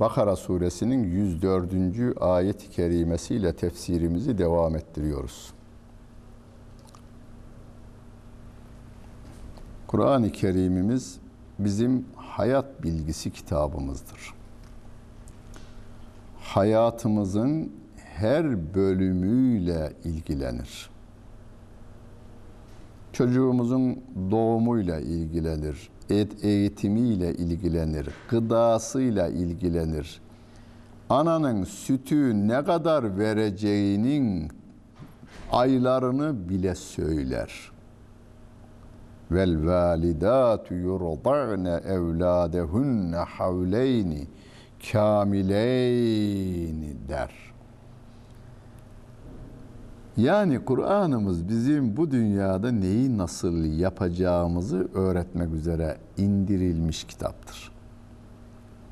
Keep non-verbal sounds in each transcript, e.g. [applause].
Bakara suresinin 104. ayet-i kerimesiyle tefsirimizi devam ettiriyoruz. Kur'an-ı Kerimimiz bizim hayat bilgisi kitabımızdır. Hayatımızın her bölümüyle ilgilenir. Çocuğumuzun doğumuyla ilgilenir, et eğitimiyle ilgilenir, gıdasıyla ilgilenir. Ananın sütü ne kadar vereceğinin aylarını bile söyler. Vel validatu yurda'ne evladehunne havleyni kamileyni der. Yani Kur'an'ımız bizim bu dünyada neyi nasıl yapacağımızı öğretmek üzere indirilmiş kitaptır.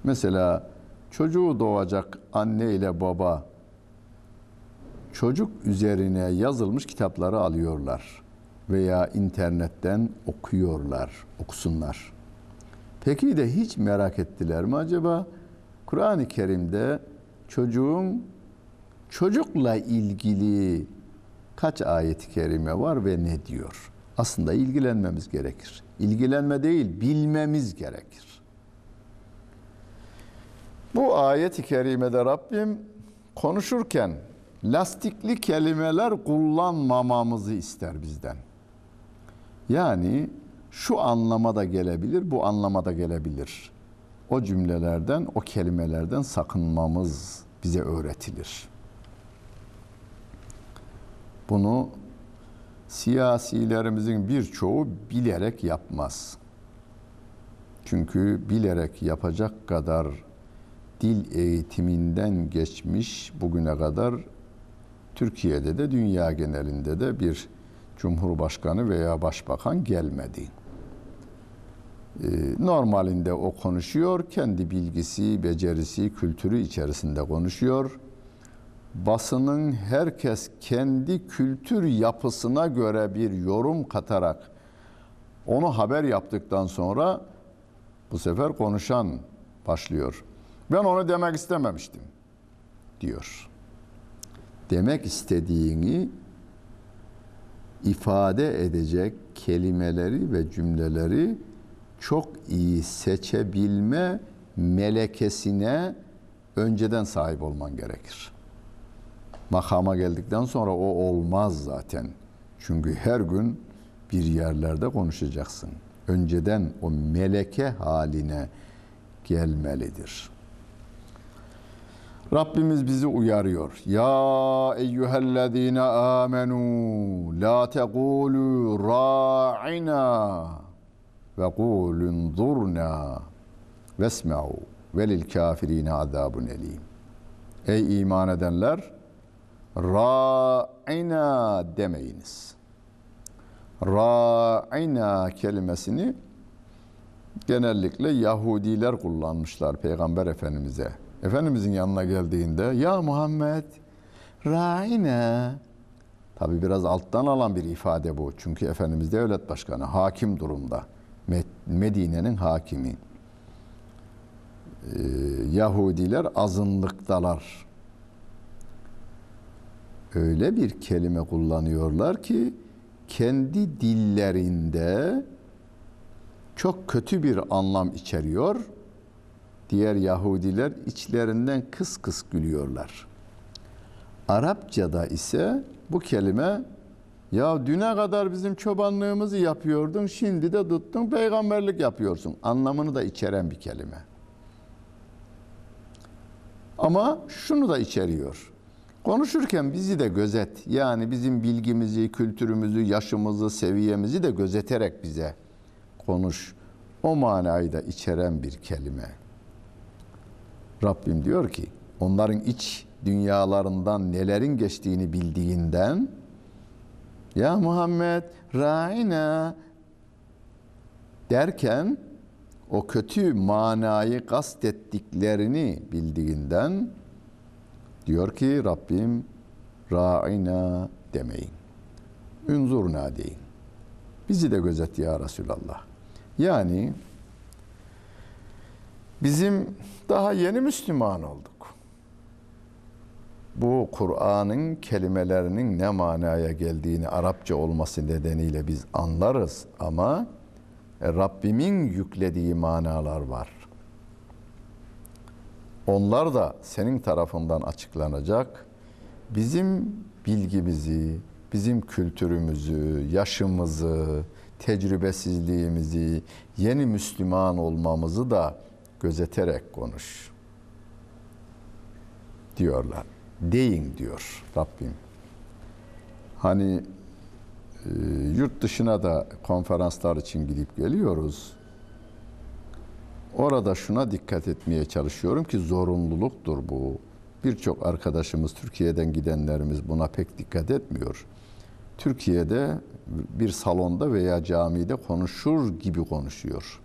Mesela çocuğu doğacak anne ile baba çocuk üzerine yazılmış kitapları alıyorlar veya internetten okuyorlar, okusunlar. Peki de hiç merak ettiler mi acaba? Kur'an-ı Kerim'de çocuğun çocukla ilgili kaç ayet-i kerime var ve ne diyor? Aslında ilgilenmemiz gerekir. İlgilenme değil, bilmemiz gerekir. Bu ayet-i kerimede Rabbim konuşurken lastikli kelimeler kullanmamamızı ister bizden. Yani şu anlamada gelebilir, bu anlamada gelebilir. O cümlelerden, o kelimelerden sakınmamız bize öğretilir. Bunu siyasilerimizin birçoğu bilerek yapmaz. Çünkü bilerek yapacak kadar dil eğitiminden geçmiş bugüne kadar Türkiye'de de dünya genelinde de bir cumhurbaşkanı veya başbakan gelmedi. Normalinde o konuşuyor, kendi bilgisi, becerisi, kültürü içerisinde konuşuyor basının herkes kendi kültür yapısına göre bir yorum katarak onu haber yaptıktan sonra bu sefer konuşan başlıyor. Ben onu demek istememiştim diyor. Demek istediğini ifade edecek kelimeleri ve cümleleri çok iyi seçebilme melekesine önceden sahip olman gerekir makama geldikten sonra o olmaz zaten. Çünkü her gün bir yerlerde konuşacaksın. Önceden o meleke haline gelmelidir. Rabbimiz bizi uyarıyor. Ya eyyühellezine amenu la tegulu ra'ina ve kulun zurna vesma'u velil kafirine azabun elim. Ey iman edenler! Ra'ina demeyiniz. Ra'ina kelimesini genellikle Yahudiler kullanmışlar Peygamber Efendimiz'e. Efendimizin yanına geldiğinde ya Muhammed Ra'ina Tabi biraz alttan alan bir ifade bu. Çünkü Efendimiz devlet başkanı, hakim durumda. Medine'nin hakimi. Ee, Yahudiler azınlıktalar öyle bir kelime kullanıyorlar ki kendi dillerinde çok kötü bir anlam içeriyor. Diğer Yahudiler içlerinden kıs kıs gülüyorlar. Arapçada ise bu kelime ya düne kadar bizim çobanlığımızı yapıyordun, şimdi de tuttun peygamberlik yapıyorsun. Anlamını da içeren bir kelime. Ama şunu da içeriyor. Konuşurken bizi de gözet. Yani bizim bilgimizi, kültürümüzü, yaşımızı, seviyemizi de gözeterek bize konuş. O manayı da içeren bir kelime. Rabbim diyor ki onların iç dünyalarından nelerin geçtiğini bildiğinden ya Muhammed ra'ina derken o kötü manayı kastettiklerini bildiğinden diyor ki Rabbim ra'ina demeyin. Ünzurna deyin. Bizi de gözet ya Resulallah. Yani bizim daha yeni Müslüman olduk. Bu Kur'an'ın kelimelerinin ne manaya geldiğini Arapça olması nedeniyle biz anlarız ama Rabbimin yüklediği manalar var. Onlar da senin tarafından açıklanacak. Bizim bilgimizi, bizim kültürümüzü, yaşımızı, tecrübesizliğimizi, yeni Müslüman olmamızı da gözeterek konuş diyorlar. Deyin diyor Rabbim. Hani e, yurt dışına da konferanslar için gidip geliyoruz. Orada şuna dikkat etmeye çalışıyorum ki zorunluluktur bu. Birçok arkadaşımız, Türkiye'den gidenlerimiz buna pek dikkat etmiyor. Türkiye'de bir salonda veya camide konuşur gibi konuşuyor.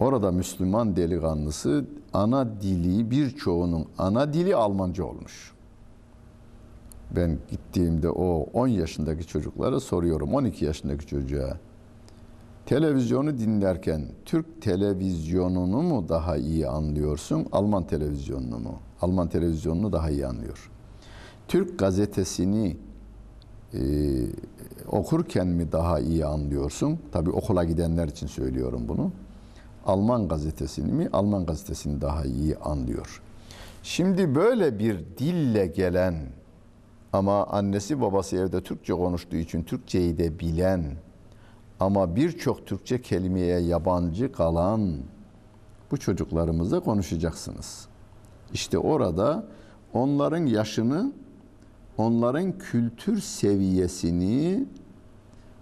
Orada Müslüman delikanlısı ana dili birçoğunun ana dili Almanca olmuş. Ben gittiğimde o 10 yaşındaki çocuklara soruyorum 12 yaşındaki çocuğa. Televizyonu dinlerken Türk televizyonunu mu daha iyi anlıyorsun, Alman televizyonunu mu? Alman televizyonunu daha iyi anlıyor. Türk gazetesini e, okurken mi daha iyi anlıyorsun? Tabii okula gidenler için söylüyorum bunu. Alman gazetesini mi? Alman gazetesini daha iyi anlıyor. Şimdi böyle bir dille gelen ama annesi babası evde Türkçe konuştuğu için Türkçeyi de bilen ama birçok Türkçe kelimeye yabancı kalan bu çocuklarımızla konuşacaksınız. İşte orada onların yaşını, onların kültür seviyesini,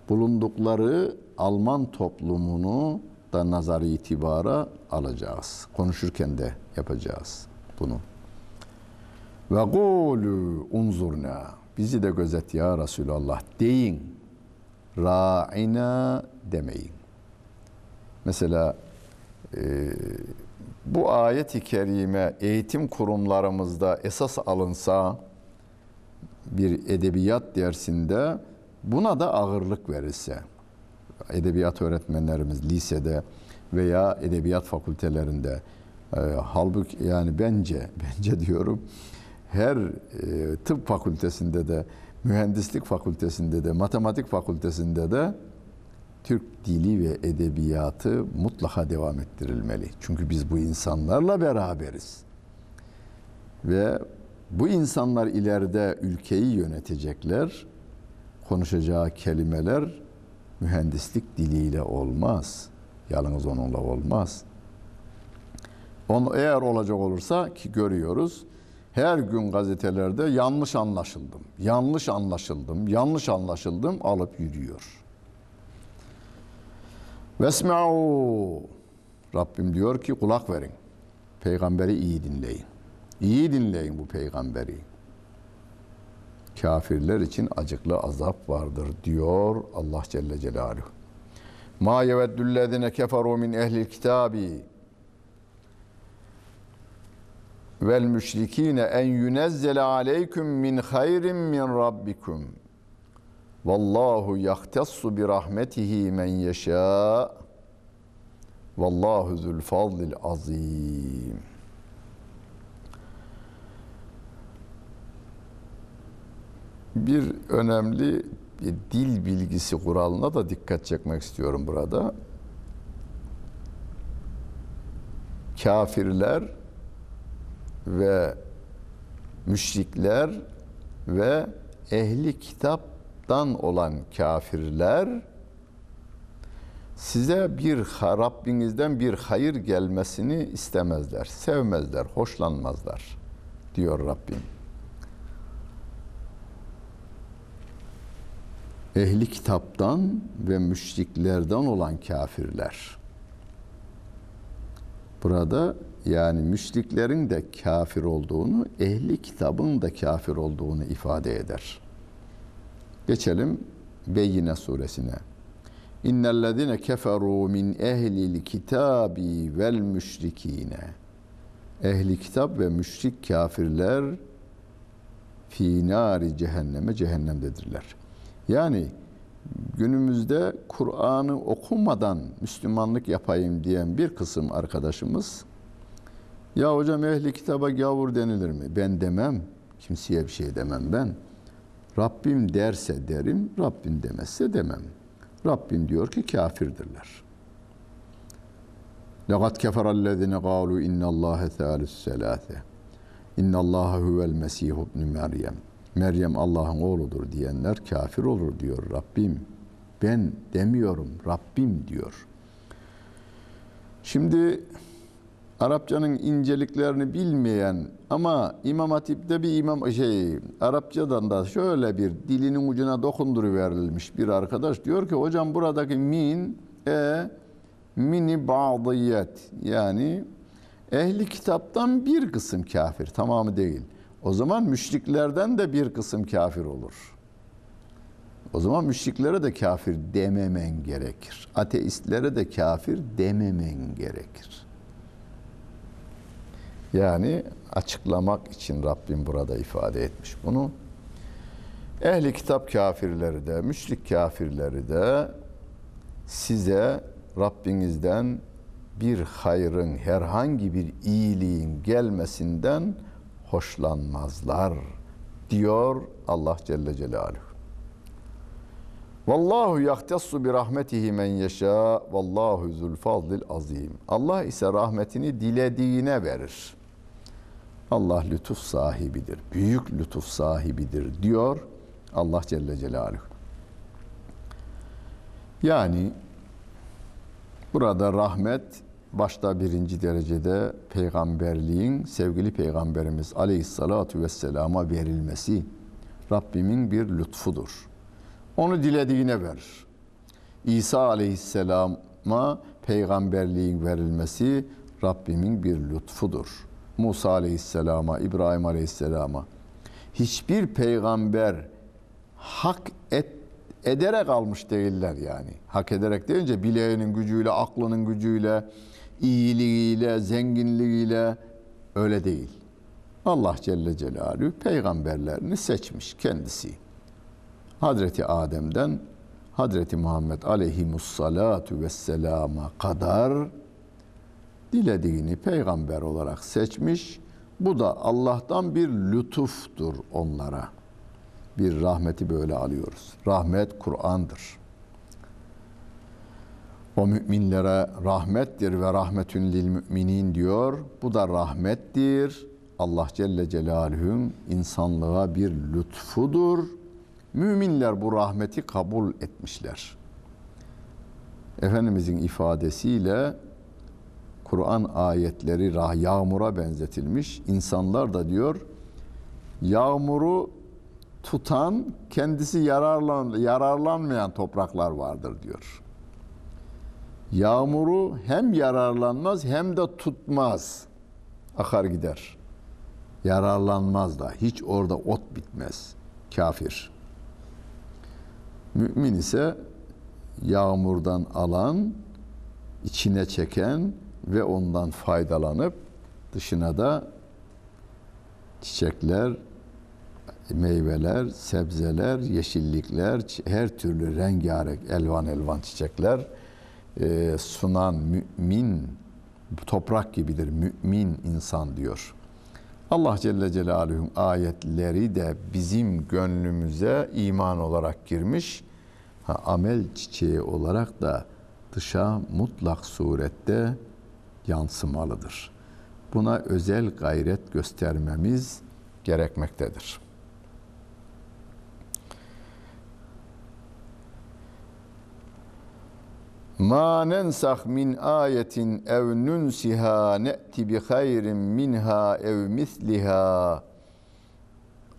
bulundukları Alman toplumunu da nazar itibara alacağız. Konuşurken de yapacağız bunu. Ve gulu unzurna. Bizi de gözet ya Resulallah deyin. Ra'ina demeyin. Mesela e, bu ayet-i kerime eğitim kurumlarımızda esas alınsa bir edebiyat dersinde buna da ağırlık verilse edebiyat öğretmenlerimiz lisede veya edebiyat fakültelerinde e, halbuki yani bence [laughs] bence diyorum her e, tıp fakültesinde de mühendislik fakültesinde de matematik fakültesinde de Türk dili ve edebiyatı mutlaka devam ettirilmeli. Çünkü biz bu insanlarla beraberiz. Ve bu insanlar ileride ülkeyi yönetecekler. Konuşacağı kelimeler mühendislik diliyle olmaz. Yalnız onunla olmaz. On, eğer olacak olursa ki görüyoruz her gün gazetelerde yanlış anlaşıldım, yanlış anlaşıldım, yanlış anlaşıldım alıp yürüyor. Vesma'u Rabbim diyor ki kulak verin. Peygamberi iyi dinleyin. İyi dinleyin bu peygamberi. Kafirler için acıklı azap vardır diyor Allah Celle Celaluhu. Ma yeveddüllezine keferu min ehlil kitabi vel müşrikine en yunezzele aleyküm min hayrin min rabbikum. Vallahu yahtassu bi rahmetihi men yeşâ. Vallahu zul fadlil azim. Bir önemli bir dil bilgisi kuralına da dikkat çekmek istiyorum burada. Kafirler ve müşrikler ve ehli kitaptan olan kafirler size bir Rabbinizden bir hayır gelmesini istemezler, sevmezler, hoşlanmazlar diyor Rabbim. Ehli kitaptan ve müşriklerden olan kafirler. Burada yani müşriklerin de kafir olduğunu, ehli kitabın da kafir olduğunu ifade eder. Geçelim Beyyine suresine. İnnellezine keferu min ehlil kitabi vel müşrikine. Ehli kitap ve müşrik kafirler fi nari cehenneme cehennemdedirler. Yani günümüzde Kur'an'ı okumadan Müslümanlık yapayım diyen bir kısım arkadaşımız ya hocam ehli kitaba gavur denilir mi? Ben demem. Kimseye bir şey demem ben. Rabbim derse derim, Rabbim demezse demem. Rabbim diyor ki kafirdirler. لَقَدْ كَفَرَ الَّذِينَ قَالُوا اِنَّ اللّٰهَ ثَالُث سَلَاثَ اِنَّ اللّٰهَ هُوَ الْمَسِيحُ ابْنِ Meryem. Meryem Allah'ın oğludur diyenler kafir olur diyor Rabbim. Ben demiyorum, Rabbim diyor. Şimdi Arapçanın inceliklerini bilmeyen ama İmam Hatip'te bir imam şey Arapçadan da şöyle bir dilinin ucuna dokunduruverilmiş bir arkadaş diyor ki hocam buradaki min e mini ba'diyet yani ehli kitaptan bir kısım kafir tamamı değil. O zaman müşriklerden de bir kısım kafir olur. O zaman müşriklere de kafir dememen gerekir. Ateistlere de kafir dememen gerekir. Yani açıklamak için Rabbim burada ifade etmiş bunu. Ehli kitap kafirleri de, müşrik kafirleri de size Rabbinizden bir hayrın, herhangi bir iyiliğin gelmesinden hoşlanmazlar diyor Allah Celle Celaluhu. Vallahu yahtassu bi rahmetihi men yeşâ vallahu zul fazlil azim. Allah ise rahmetini dilediğine verir. Allah lütuf sahibidir. Büyük lütuf sahibidir diyor Allah Celle Celaluhu. Yani burada rahmet başta birinci derecede peygamberliğin sevgili peygamberimiz aleyhissalatu vesselama verilmesi Rabbimin bir lütfudur. Onu dilediğine verir. İsa aleyhisselama peygamberliğin verilmesi Rabbimin bir lütfudur. Musa aleyhisselama, İbrahim aleyhisselama hiçbir peygamber hak et, ederek almış değiller yani. Hak ederek deyince bileğinin gücüyle, aklının gücüyle, iyiliğiyle, zenginliğiyle öyle değil. Allah Celle Celaluhu peygamberlerini seçmiş kendisi. Hazreti Adem'den Hazreti Muhammed aleyhimussalatu vesselama kadar dilediğini peygamber olarak seçmiş. Bu da Allah'tan bir lütuftur onlara. Bir rahmeti böyle alıyoruz. Rahmet Kur'an'dır. O müminlere rahmettir ve rahmetün lil müminin diyor. Bu da rahmettir. Allah Celle Celaluhu'nun insanlığa bir lütfudur. Müminler bu rahmeti kabul etmişler. Efendimizin ifadesiyle Kur'an ayetleri yağmura benzetilmiş. İnsanlar da diyor yağmuru tutan kendisi yararlan, yararlanmayan topraklar vardır diyor. Yağmuru hem yararlanmaz hem de tutmaz. Akar gider. Yararlanmaz da. Hiç orada ot bitmez. Kafir. Mümin ise yağmurdan alan, içine çeken ve ondan faydalanıp dışına da çiçekler, meyveler, sebzeler, yeşillikler, her türlü rengarenk elvan elvan çiçekler e, sunan mümin toprak gibidir mümin insan diyor. Allah Celle Celaluhu'nun ayetleri de bizim gönlümüze iman olarak girmiş. Ha, amel çiçeği olarak da dışa mutlak surette yansımalıdır. Buna özel gayret göstermemiz gerekmektedir. Ma nensah min ayetin ev nunsiha ne'ti bi hayrin minha ev misliha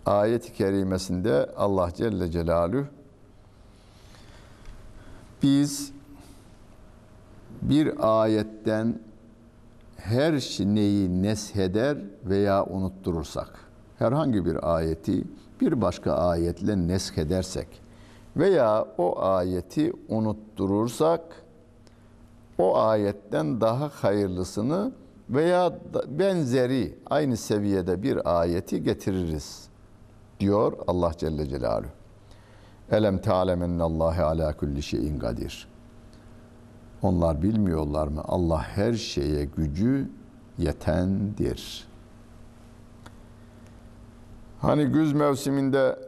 ayet-i kerimesinde Allah Celle Celaluhu biz bir ayetten her şeyi nesheder veya unutturursak, herhangi bir ayeti bir başka ayetle neshedersek veya o ayeti unutturursak, o ayetten daha hayırlısını veya benzeri aynı seviyede bir ayeti getiririz diyor Allah Celle Celaluhu. Elem ta'lemennallâhe ala kulli şeyin kadir. Onlar bilmiyorlar mı? Allah her şeye gücü yetendir. Hani güz mevsiminde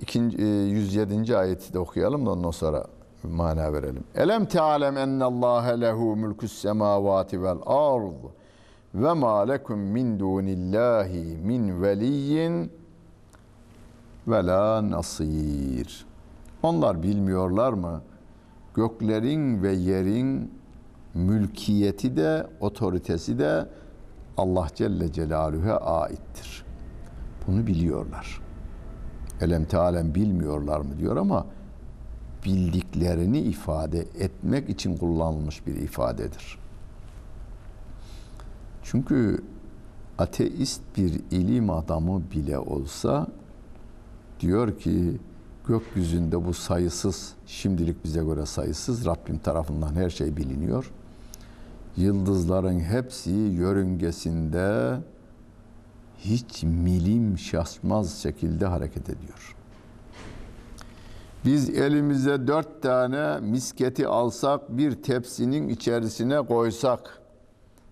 ikinci, 107. ayeti de okuyalım da ondan sonra mana verelim. Elem te'alem ennallâhe lehu mülkü's semâvâti vel ard ve mâ lekum min dûnillâhi min veliyyin ve la nasir. Onlar bilmiyorlar mı? Göklerin ve yerin mülkiyeti de otoritesi de Allah Celle Celaluhu'ya aittir. Bunu biliyorlar. Elem tealem bilmiyorlar mı diyor ama bildiklerini ifade etmek için kullanılmış bir ifadedir. Çünkü ateist bir ilim adamı bile olsa diyor ki gökyüzünde bu sayısız, şimdilik bize göre sayısız, Rabbim tarafından her şey biliniyor. Yıldızların hepsi yörüngesinde hiç milim şaşmaz şekilde hareket ediyor. Biz elimize dört tane misketi alsak, bir tepsinin içerisine koysak,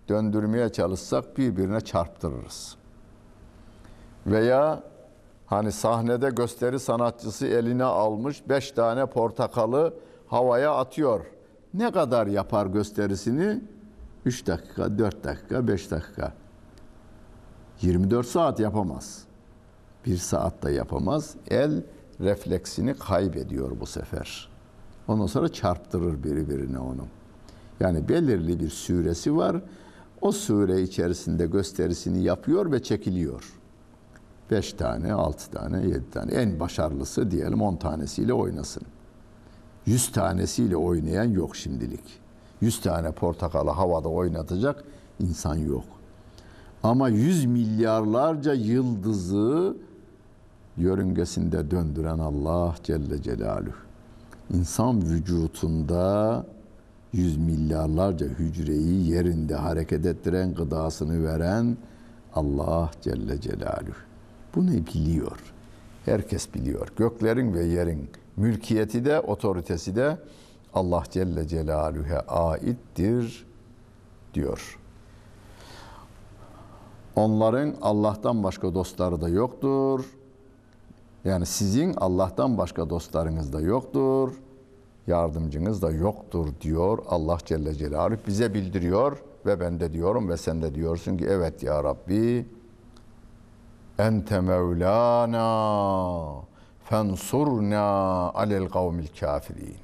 döndürmeye çalışsak birbirine çarptırırız. Veya hani sahnede gösteri sanatçısı eline almış beş tane portakalı havaya atıyor. Ne kadar yapar gösterisini? Üç dakika, dört dakika, beş dakika. 24 saat yapamaz. Bir saat de yapamaz. El refleksini kaybediyor bu sefer. Ondan sonra çarptırır birbirine onu. Yani belirli bir süresi var. O süre içerisinde gösterisini yapıyor ve çekiliyor. Beş tane, altı tane, yedi tane. En başarılısı diyelim on tanesiyle oynasın. Yüz tanesiyle oynayan yok şimdilik. Yüz tane portakalı havada oynatacak insan yok. Ama yüz milyarlarca yıldızı yörüngesinde döndüren Allah Celle Celaluhu. İnsan vücutunda yüz milyarlarca hücreyi yerinde hareket ettiren, gıdasını veren Allah Celle Celaluhu. Bunu biliyor. Herkes biliyor. Göklerin ve yerin mülkiyeti de, otoritesi de Allah Celle Celaluhu'ya aittir diyor. Onların Allah'tan başka dostları da yoktur. Yani sizin Allah'tan başka dostlarınız da yoktur. Yardımcınız da yoktur diyor Allah Celle Celaluhu bize bildiriyor ve ben de diyorum ve sen de diyorsun ki evet ya Rabbi ente mevlana fensurna alel kavmil kafirin.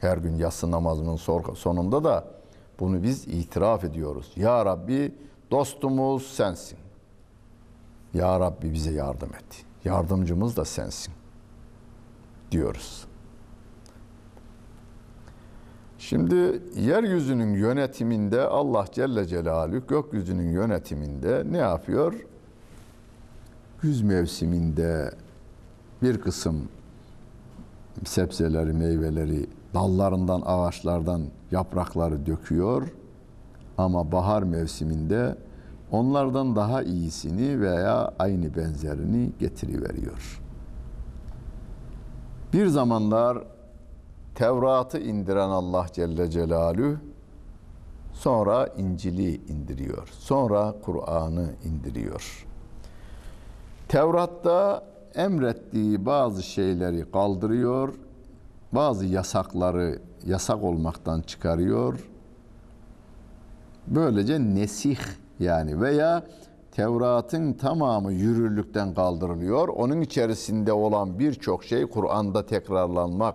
Her gün yatsı namazının sonunda da bunu biz itiraf ediyoruz. Ya Rabbi dostumuz sensin. Ya Rabbi bize yardım et. Yardımcımız da sensin diyoruz. Şimdi yeryüzünün yönetiminde Allah Celle Celaluhu gökyüzünün yönetiminde ne yapıyor? Güz mevsiminde bir kısım sebzeleri, meyveleri dallarından, ağaçlardan yaprakları döküyor. Ama bahar mevsiminde onlardan daha iyisini veya aynı benzerini getiriveriyor. Bir zamanlar Tevrat'ı indiren Allah Celle Celaluhu sonra İncil'i indiriyor. Sonra Kur'an'ı indiriyor. Tevrat'ta emrettiği bazı şeyleri kaldırıyor, bazı yasakları yasak olmaktan çıkarıyor. Böylece nesih yani veya Tevrat'ın tamamı yürürlükten kaldırılıyor. Onun içerisinde olan birçok şey Kur'an'da tekrarlanmak,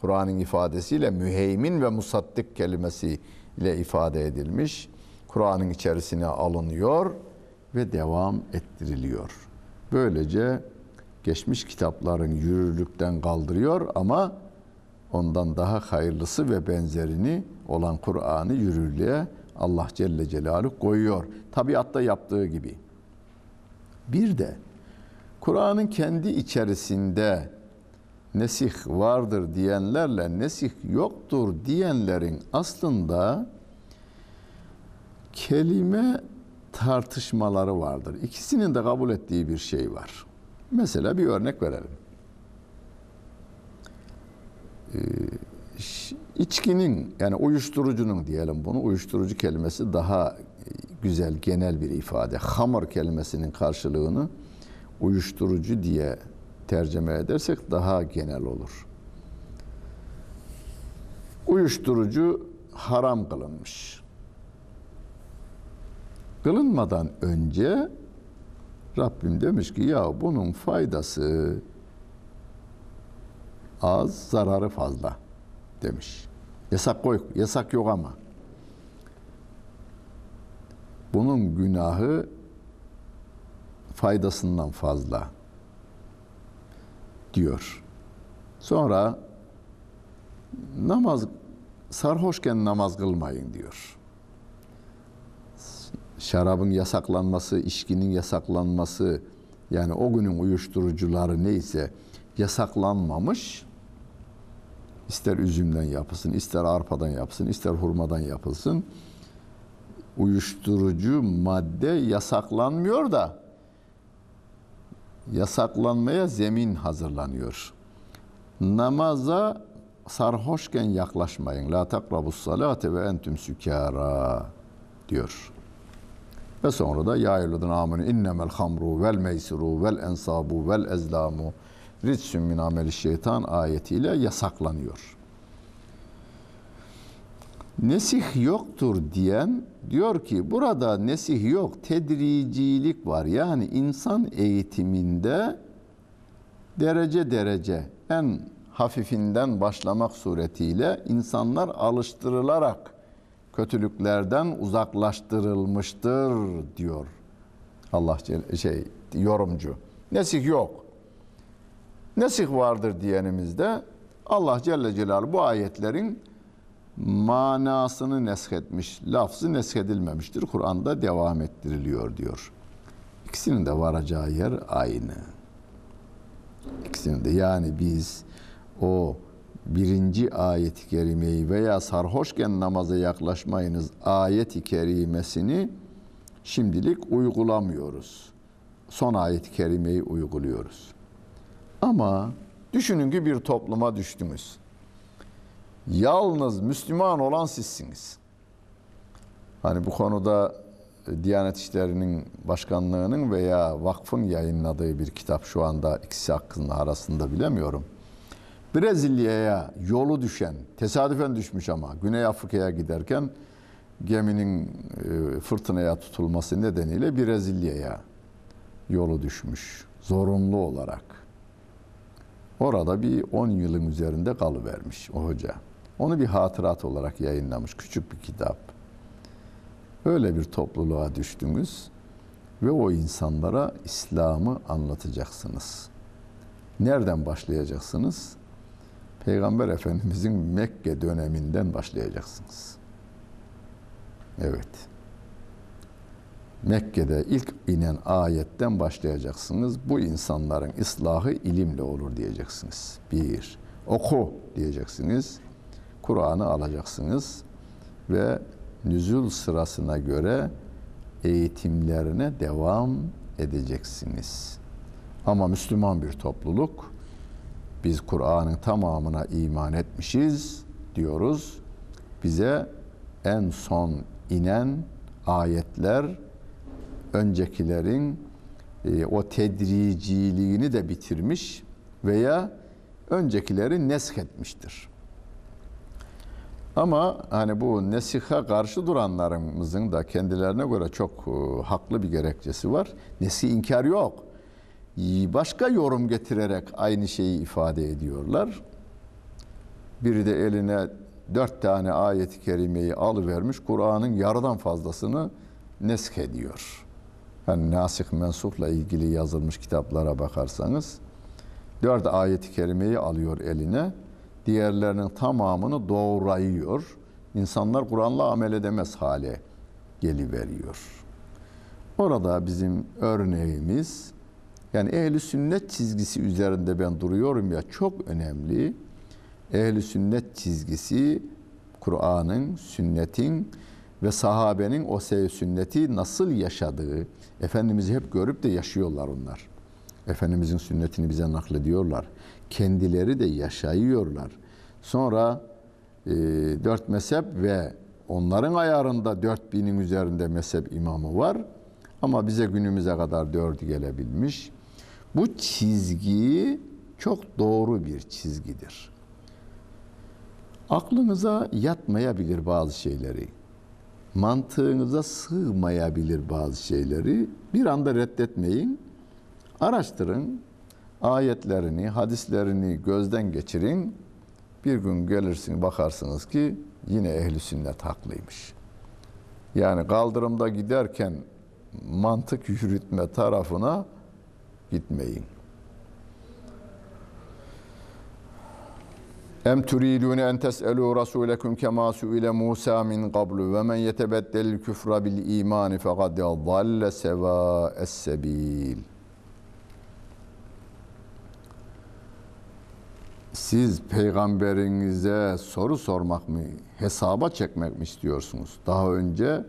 Kur'an'ın ifadesiyle müheymin ve musaddık kelimesi ile ifade edilmiş. Kur'an'ın içerisine alınıyor ve devam ettiriliyor. Böylece geçmiş kitapların yürürlükten kaldırıyor ama ondan daha hayırlısı ve benzerini olan Kur'an'ı yürürlüğe Allah Celle Celaluhu koyuyor. Tabiatta yaptığı gibi. Bir de Kur'an'ın kendi içerisinde nesih vardır diyenlerle nesih yoktur diyenlerin aslında kelime tartışmaları vardır. İkisinin de kabul ettiği bir şey var. Mesela bir örnek verelim. Ee, içkinin yani uyuşturucunun diyelim bunu uyuşturucu kelimesi daha güzel genel bir ifade. Hamur kelimesinin karşılığını uyuşturucu diye tercüme edersek daha genel olur. Uyuşturucu haram kılınmış. Kılınmadan önce Rabbim demiş ki ya bunun faydası az, zararı fazla demiş. Yasak koy, yasak yok ama. Bunun günahı faydasından fazla diyor. Sonra namaz sarhoşken namaz kılmayın diyor. Şarabın yasaklanması, içkinin yasaklanması yani o günün uyuşturucuları neyse yasaklanmamış. İster üzümden yapılsın, ister arpadan yapılsın, ister hurmadan yapılsın. Uyuşturucu madde yasaklanmıyor da yasaklanmaya zemin hazırlanıyor. Namaza sarhoşken yaklaşmayın. La takrabus salate ve entüm sükara diyor. Ve sonra da ya eyyühellezine amenu innemel hamru vel meysiru vel ensabu vel ezlamu ritsün min ameli şeytan ayetiyle yasaklanıyor. Nesih yoktur diyen diyor ki burada nesih yok, tedricilik var. Yani insan eğitiminde derece derece en hafifinden başlamak suretiyle insanlar alıştırılarak kötülüklerden uzaklaştırılmıştır diyor Allah şey yorumcu. Nesih yok. Nesih vardır diyenimizde Allah Celle Celaluhu bu ayetlerin manasını neshetmiş, lafzı neshedilmemiştir. Kur'an'da devam ettiriliyor diyor. İkisinin de varacağı yer aynı. İkisinin de yani biz o birinci ayet-i kerimeyi veya sarhoşken namaza yaklaşmayınız ayet-i kerimesini şimdilik uygulamıyoruz. Son ayet-i kerimeyi uyguluyoruz. Ama düşünün ki bir topluma düştünüz. Yalnız Müslüman olan sizsiniz. Hani bu konuda Diyanet İşleri'nin başkanlığının veya vakfın yayınladığı bir kitap şu anda ikisi hakkında arasında bilemiyorum. Brezilya'ya yolu düşen, tesadüfen düşmüş ama Güney Afrika'ya giderken geminin e, fırtınaya tutulması nedeniyle Brezilya'ya yolu düşmüş zorunlu olarak. Orada bir 10 yılın üzerinde kalıvermiş o hoca. Onu bir hatırat olarak yayınlamış küçük bir kitap. Öyle bir topluluğa düştünüz ve o insanlara İslam'ı anlatacaksınız. Nereden başlayacaksınız? Peygamber Efendimizin Mekke döneminden başlayacaksınız. Evet. Mekke'de ilk inen ayetten başlayacaksınız. Bu insanların ıslahı ilimle olur diyeceksiniz. Bir. Oku diyeceksiniz. Kur'an'ı alacaksınız ve nüzul sırasına göre eğitimlerine devam edeceksiniz. Ama Müslüman bir topluluk biz Kur'an'ın tamamına iman etmişiz diyoruz. Bize en son inen ayetler öncekilerin e, o tedriciliğini de bitirmiş veya öncekileri nesk etmiştir. Ama hani bu nesiha karşı duranlarımızın da kendilerine göre çok e, haklı bir gerekçesi var. Nesih inkar yok. Başka yorum getirerek aynı şeyi ifade ediyorlar. Biri de eline dört tane ayet-i kerimeyi alıvermiş, Kur'an'ın yarıdan fazlasını nesk ediyor. Yani nasih mensupla ilgili yazılmış kitaplara bakarsanız, dört ayet-i kerimeyi alıyor eline, diğerlerinin tamamını doğrayıyor. insanlar Kur'an'la amel edemez hale geliveriyor. Orada bizim örneğimiz yani ehli sünnet çizgisi üzerinde ben duruyorum ya çok önemli. Ehli sünnet çizgisi Kur'an'ın, sünnetin ve sahabenin o sev sünneti nasıl yaşadığı Efendimiz'i hep görüp de yaşıyorlar onlar. Efendimizin sünnetini bize naklediyorlar. Kendileri de yaşayıyorlar. Sonra e, dört mezhep ve onların ayarında dört binin üzerinde mezhep imamı var. Ama bize günümüze kadar dördü gelebilmiş. Bu çizgi çok doğru bir çizgidir. Aklınıza yatmayabilir bazı şeyleri. Mantığınıza sığmayabilir bazı şeyleri. Bir anda reddetmeyin. Araştırın. Ayetlerini, hadislerini gözden geçirin. Bir gün gelirsin bakarsınız ki yine ehli sünnet haklıymış. Yani kaldırımda giderken mantık yürütme tarafına gitmeyin. Em turidun en tes'elu rasulakum kema su'ile Musa min qablu ve men yetebeddel küfra bil iman fekad dalle seva es-sebil. Siz peygamberinize soru sormak mı, hesaba çekmek mi istiyorsunuz? Daha önce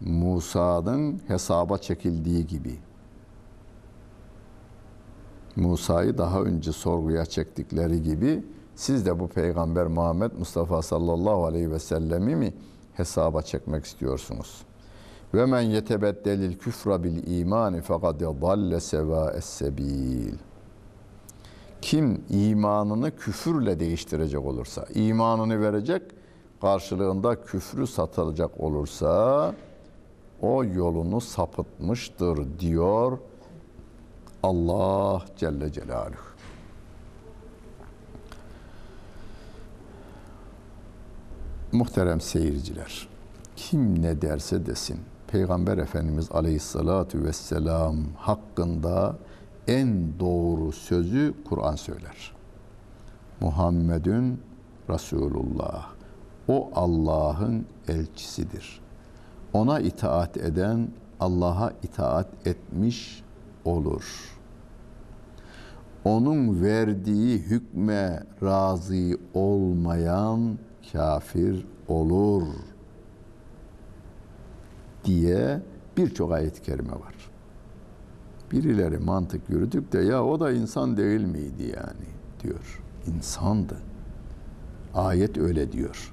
Musa'nın hesaba çekildiği gibi. Musa'yı daha önce sorguya çektikleri gibi siz de bu peygamber Muhammed Mustafa sallallahu aleyhi ve sellemi mi hesaba çekmek istiyorsunuz? Ve men yetebeddelil küfra bil imani fekad dalle seva es-sebil. Kim imanını küfürle değiştirecek olursa, imanını verecek, karşılığında küfrü satılacak olursa o yolunu sapıtmıştır diyor Allah Celle Celaluhu. Muhterem seyirciler, kim ne derse desin, Peygamber Efendimiz Aleyhisselatü Vesselam hakkında en doğru sözü Kur'an söyler. Muhammedun Resulullah. O Allah'ın elçisidir. Ona itaat eden Allah'a itaat etmiş olur. Onun verdiği hükme razı olmayan kafir olur diye birçok ayet-i kerime var. Birileri mantık yürütüp de ya o da insan değil miydi yani diyor. İnsandı. Ayet öyle diyor.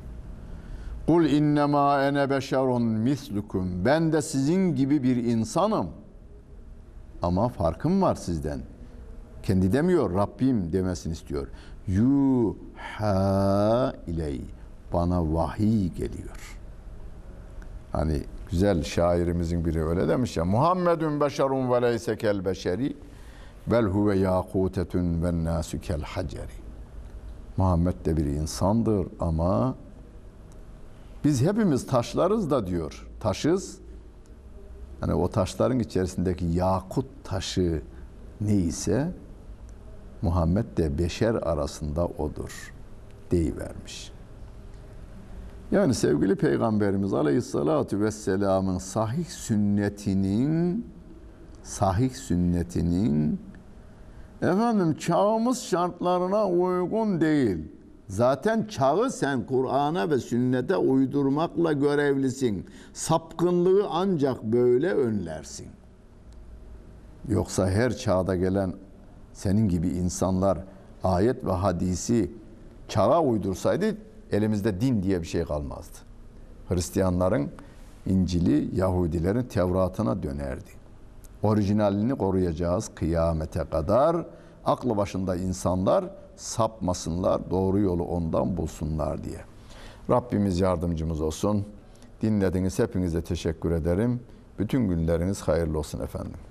Kul innema ene beşerun mislukum. Ben de sizin gibi bir insanım. Ama farkım var sizden. Kendi demiyor Rabbim demesini istiyor. Yuha iley. Bana vahiy geliyor. Hani güzel şairimizin biri öyle demiş ya. Muhammedun beşerun ve leyse kel beşeri bel huve yakutetun ve nasu kel haceri. Muhammed de bir insandır ama biz hepimiz taşlarız da diyor. Taşız. Hani o taşların içerisindeki yakut taşı neyse Muhammed de beşer arasında odur deyivermiş. Yani sevgili Peygamberimiz Aleyhisselatü Vesselam'ın sahih sünnetinin sahih sünnetinin efendim çağımız şartlarına uygun değil. Zaten çağı sen Kur'an'a ve sünnete uydurmakla görevlisin. Sapkınlığı ancak böyle önlersin. Yoksa her çağda gelen senin gibi insanlar ayet ve hadisi çağa uydursaydı elimizde din diye bir şey kalmazdı. Hristiyanların İncil'i Yahudilerin Tevrat'ına dönerdi. Orijinalini koruyacağız kıyamete kadar. Aklı başında insanlar sapmasınlar, doğru yolu ondan bulsunlar diye. Rabbimiz yardımcımız olsun. Dinlediniz hepinize teşekkür ederim. Bütün günleriniz hayırlı olsun efendim.